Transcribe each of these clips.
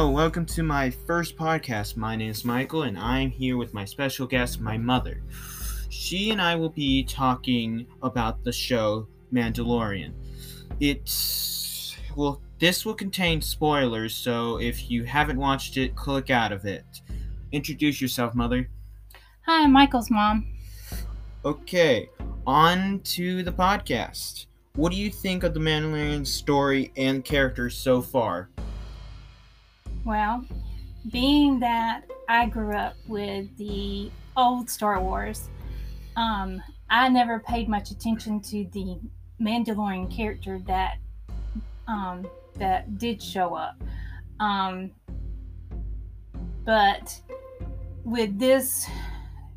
Hello, welcome to my first podcast. My name is Michael, and I'm here with my special guest, my mother. She and I will be talking about the show Mandalorian. It's well, this will contain spoilers, so if you haven't watched it, click out of it. Introduce yourself, mother. Hi, I'm Michael's mom. Okay, on to the podcast. What do you think of the Mandalorian story and characters so far? Well, being that I grew up with the old Star Wars, um, I never paid much attention to the Mandalorian character that um, that did show up. Um, but with this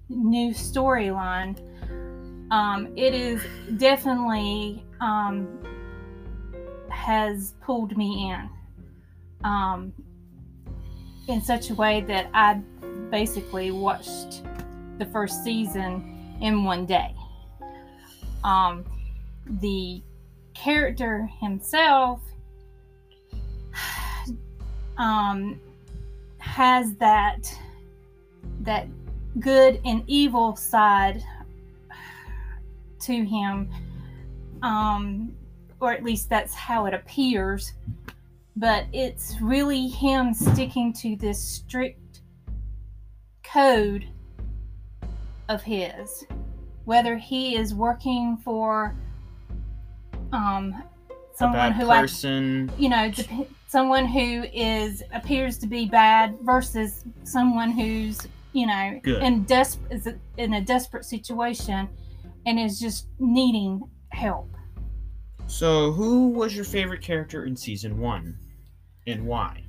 new storyline, um, it is definitely um, has pulled me in um, in such a way that I basically watched the first season in one day. Um, the character himself um, has that that good and evil side to him um, or at least that's how it appears but it's really him sticking to this strict code of his whether he is working for um someone who person. I, you know dep- someone who is appears to be bad versus someone who's you know Good. in des- is in a desperate situation and is just needing help So, who was your favorite character in season one, and why?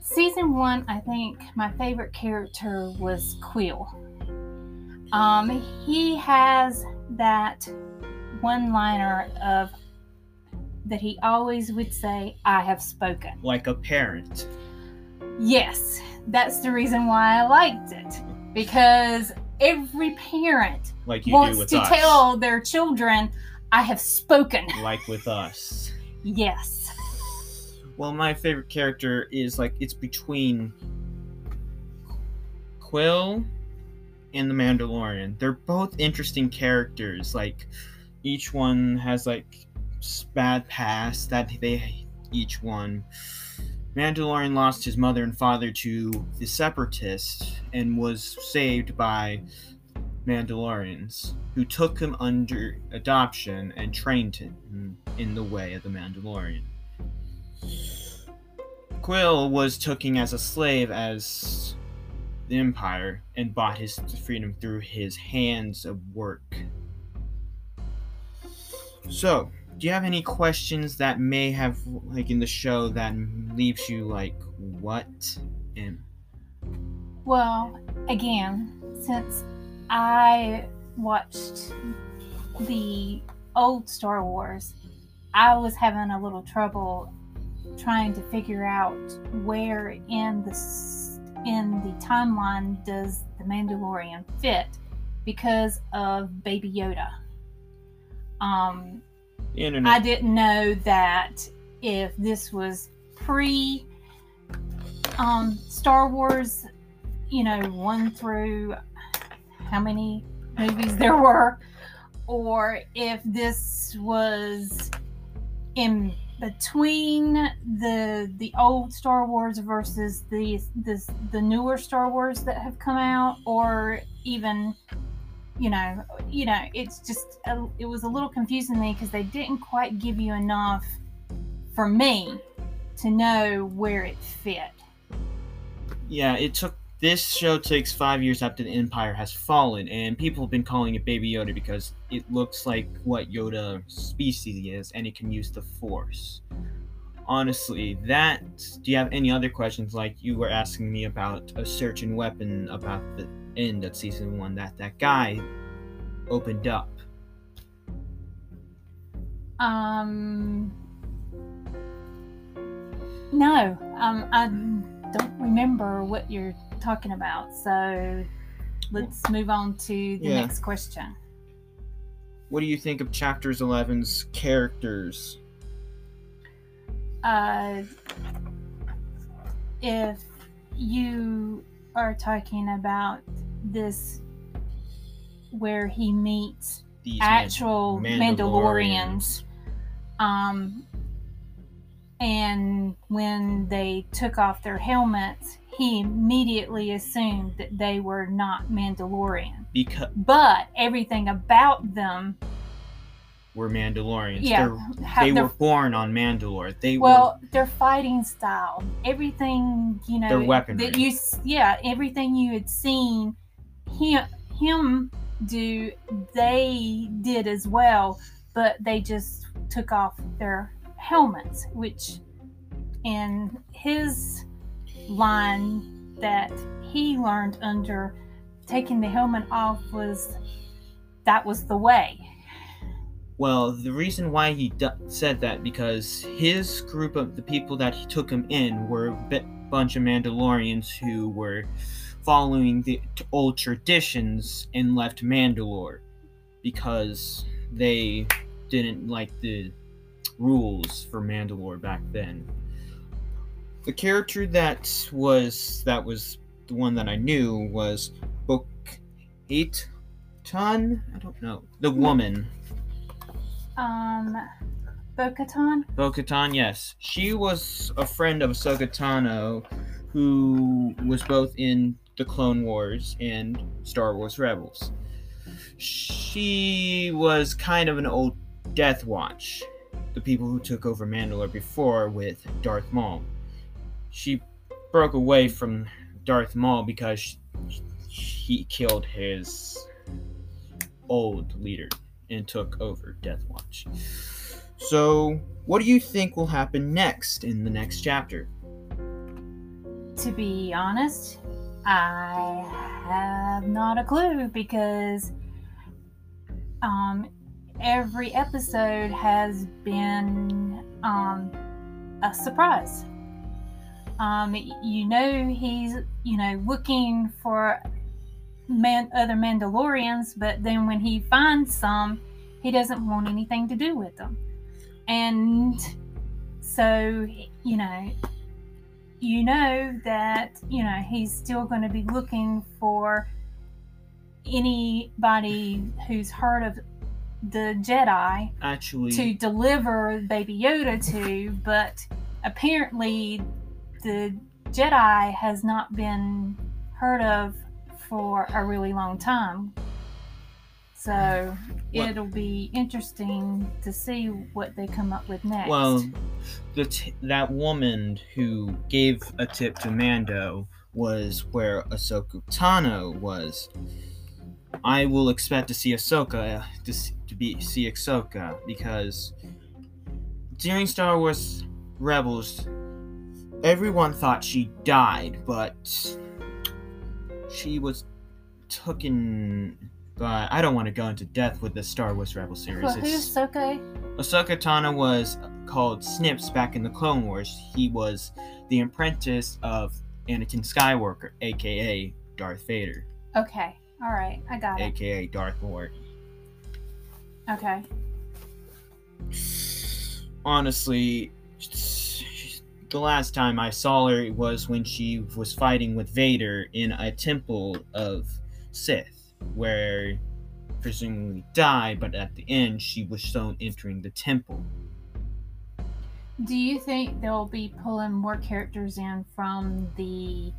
season one i think my favorite character was Kuiil um he has that one liner of that he always would say i have spoken Like a parent. yes that's the reason why i liked it because every parent Like wants to us. tell their children i have spoken Like with us. yes Well, my favorite character is like it's between Kuiil and the Mandalorian. They're both interesting characters. Like each one has like bad past that they each one. Mandalorian lost his mother and father to the Separatists and was saved by Mandalorians who took him under adoption and trained him in the way of the Mandalorian. Kuiil was taken as a slave as the Empire and bought his freedom through his hands of work. So, do you have any questions that may have, like in the show, that leaves you like, what? And Well, again, since I watched the old Star Wars, I was having a little trouble trying to figure out where in the in the timeline does the Mandalorian fit because of Baby Yoda. Um, internet. I didn't know that if this was pre um, Star Wars, you know, one through how many movies there were, or if this was in between the the old Star Wars versus the the, the newer Star Wars that have come out, or even you know, you know, it's just a, it was a little confusing to me because they didn't quite give you enough for me to know where it fit. yeah, it took. This show takes five years after the Empire has fallen, and people have been calling it Baby Yoda because it looks like what Yoda species is, and it can use the Force. Honestly, that. Do you have any other questions? Like you were asking me about a certain weapon about the end of season one that that guy opened up. Um, no, um, I don't remember what you're talking about. So let's move on to the Yeah. next question. What do you think of chapters 11's characters? Uh, if you are talking about this where he meets These actual Mandalorians. Mandalorians. Um, and when they took off their helmets, he immediately assumed that they were not Mandalorian. because But everything about them, were Mandalorians. yeah, they were born on Mandalore. They well, their fighting style, everything you know, Their weaponry. that you, yeah, everything you had seen him him do, they did as well, but they just took off their helmets, which in his line that he learned under taking the helmet off was that was the way. Well, the reason why he d- said that because his group of the people that he took him in were a bit, bunch of Mandalorians who were following the old traditions and left Mandalore because they didn't like the rules for Mandalore back then. The character that was that was the one that I knew was Book Eight Ton. I don't know the woman. Um, Bo-Katan? Bo Katan, yes. She was a friend of Ahsoka Tano, who was both in the Clone Wars and Star Wars Rebels. She was kind of an old Death Watch, the people who took over Mandalore before with Darth Maul. She broke away from Darth Maul because he killed his old leader and took over Death Watch. So, what do you think will happen next in the next chapter? To be honest, I have not a clue because um, every episode has been um, a surprise. Um, you know he's you know looking for man other Mandalorians, but then when he finds some, he doesn't want anything to do with them, and so you know you know that you know he's still going to be looking for anybody who's heard of the Jedi Actually, to deliver Baby Yoda to, but apparently the Jedi has not been heard of for a really long time. So it'll be interesting to see what they come up with next. well, the t- that woman who gave a tip to Mando was where Ahsoka Tano was. I will expect to see Ahsoka uh, to, to be see Ahsoka because during Star Wars Rebels, everyone thought she died, but she was taken. But I don't want to go into depth with the Star Wars Rebel series. well, who's? Ahsoka Tano was called Snips back in the Clone Wars. He was the apprentice of Anakin Skywalker, aka Darth Vader, Okay, all right, I got it. aka Darth Lord. Okay. Honestly, the last time I saw her was when she was fighting with Vader in a temple of Sith, where presumably died, but at the end she was shown entering the temple. Do you think they'll be pulling more characters in from the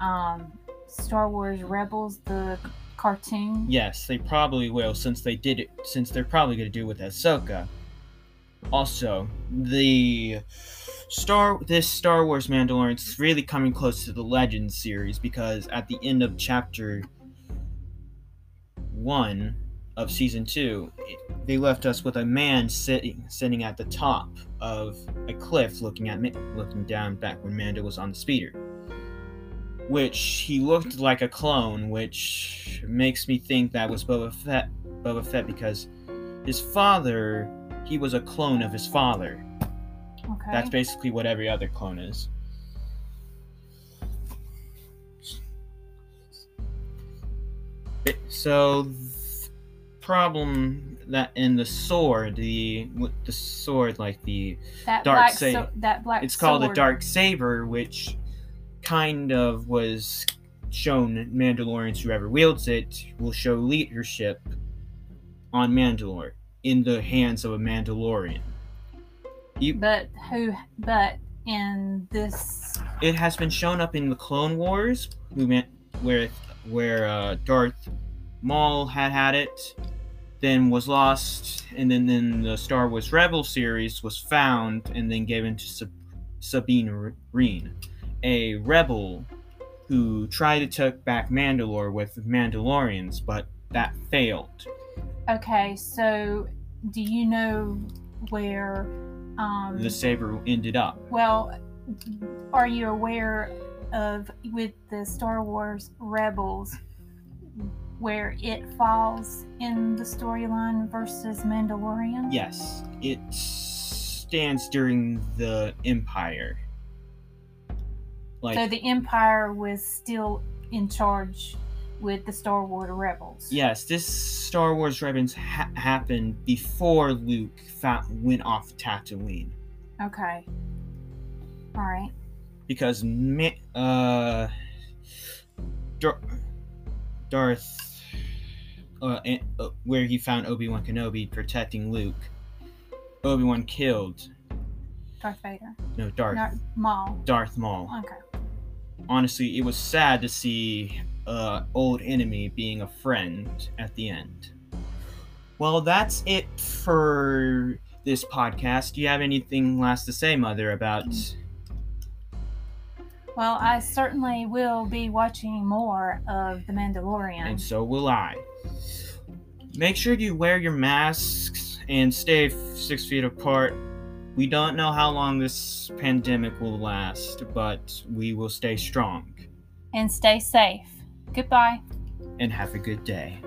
um, Star Wars Rebels, the cartoon? Yes, they probably will since they did it since they're probably going to do it with Ahsoka. Also, the Star this Star Wars Mandalorian is really coming close to the Legends series because at the end of chapter 1 of season 2, it- they left us with a man sitting sitting at the top of a cliff looking at looking down back when Mando was on the speeder which he looked like a clone, which makes me think that was Boba Fett. Boba Fett because his father, he was a clone of his father. Okay. That's basically what every other clone is. It- So, th- problem that in the sword, the the sword like the that dark black sa- so- that black it's called a dark saber which kind of was shown Mandalorians, whoever wields it, will show leadership on Mandalore in the hands of a Mandalorian. You, But who? But in this, it has been shown up in the Clone Wars, where where uh, Darth Maul had had it, then was lost, and then then the Star Wars Rebel series was found and then given to Sab- Sabine Wren, a rebel who tried to take back Mandalore with Mandalorians, but that failed. Okay. So, do you know where? Um, The saber ended up. Well, are you aware of with the Star Wars Rebels where it falls in the storyline versus Mandalorian? Yes, it stands during the Empire. Like So the Empire was still in charge with the Star Wars Rebels. Yes, this Star Wars Rebels ha- happened before Luke fa- went off Tatooine Okay. All right. because uh, Dar- Darth, uh, and, uh, where he found Obi Wan Kenobi protecting Luke, Obi Wan killed Darth Vader. no Darth Not Maul. Darth Maul. Okay. Honestly, it was sad to see uh, old enemy being a friend at the end. Well, that's it for this podcast. Do you have anything last to say, Mother, about Well, I certainly will be watching more of The Mandalorian. and so will I. Make sure you wear your masks and stay six feet apart. We don't know how long this pandemic will last, but we will stay strong and stay safe. Goodbye. and have a good day.